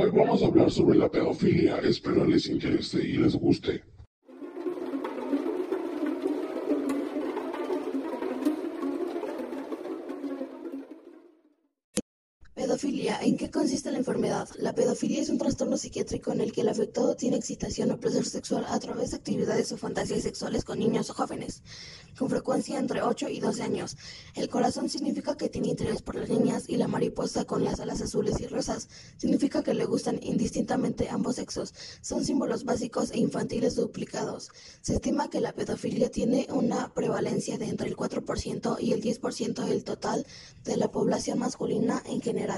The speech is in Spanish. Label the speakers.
Speaker 1: Hoy vamos a hablar sobre la pedofilia, espero les interese y les guste.
Speaker 2: Pedofilia. ¿En qué consiste la enfermedad? La pedofilia es un trastorno psiquiátrico en el que el afectado tiene excitación o placer sexual a través de actividades o fantasías sexuales con niños o jóvenes, con frecuencia entre 8 y 12 años. El corazón significa que tiene interés por las niñas y la mariposa con las alas azules y rosas significa que le gustan indistintamente ambos sexos. Son símbolos básicos e infantiles duplicados. Se estima que la pedofilia tiene una prevalencia de entre el 4% y el 10% del total de la población masculina en general.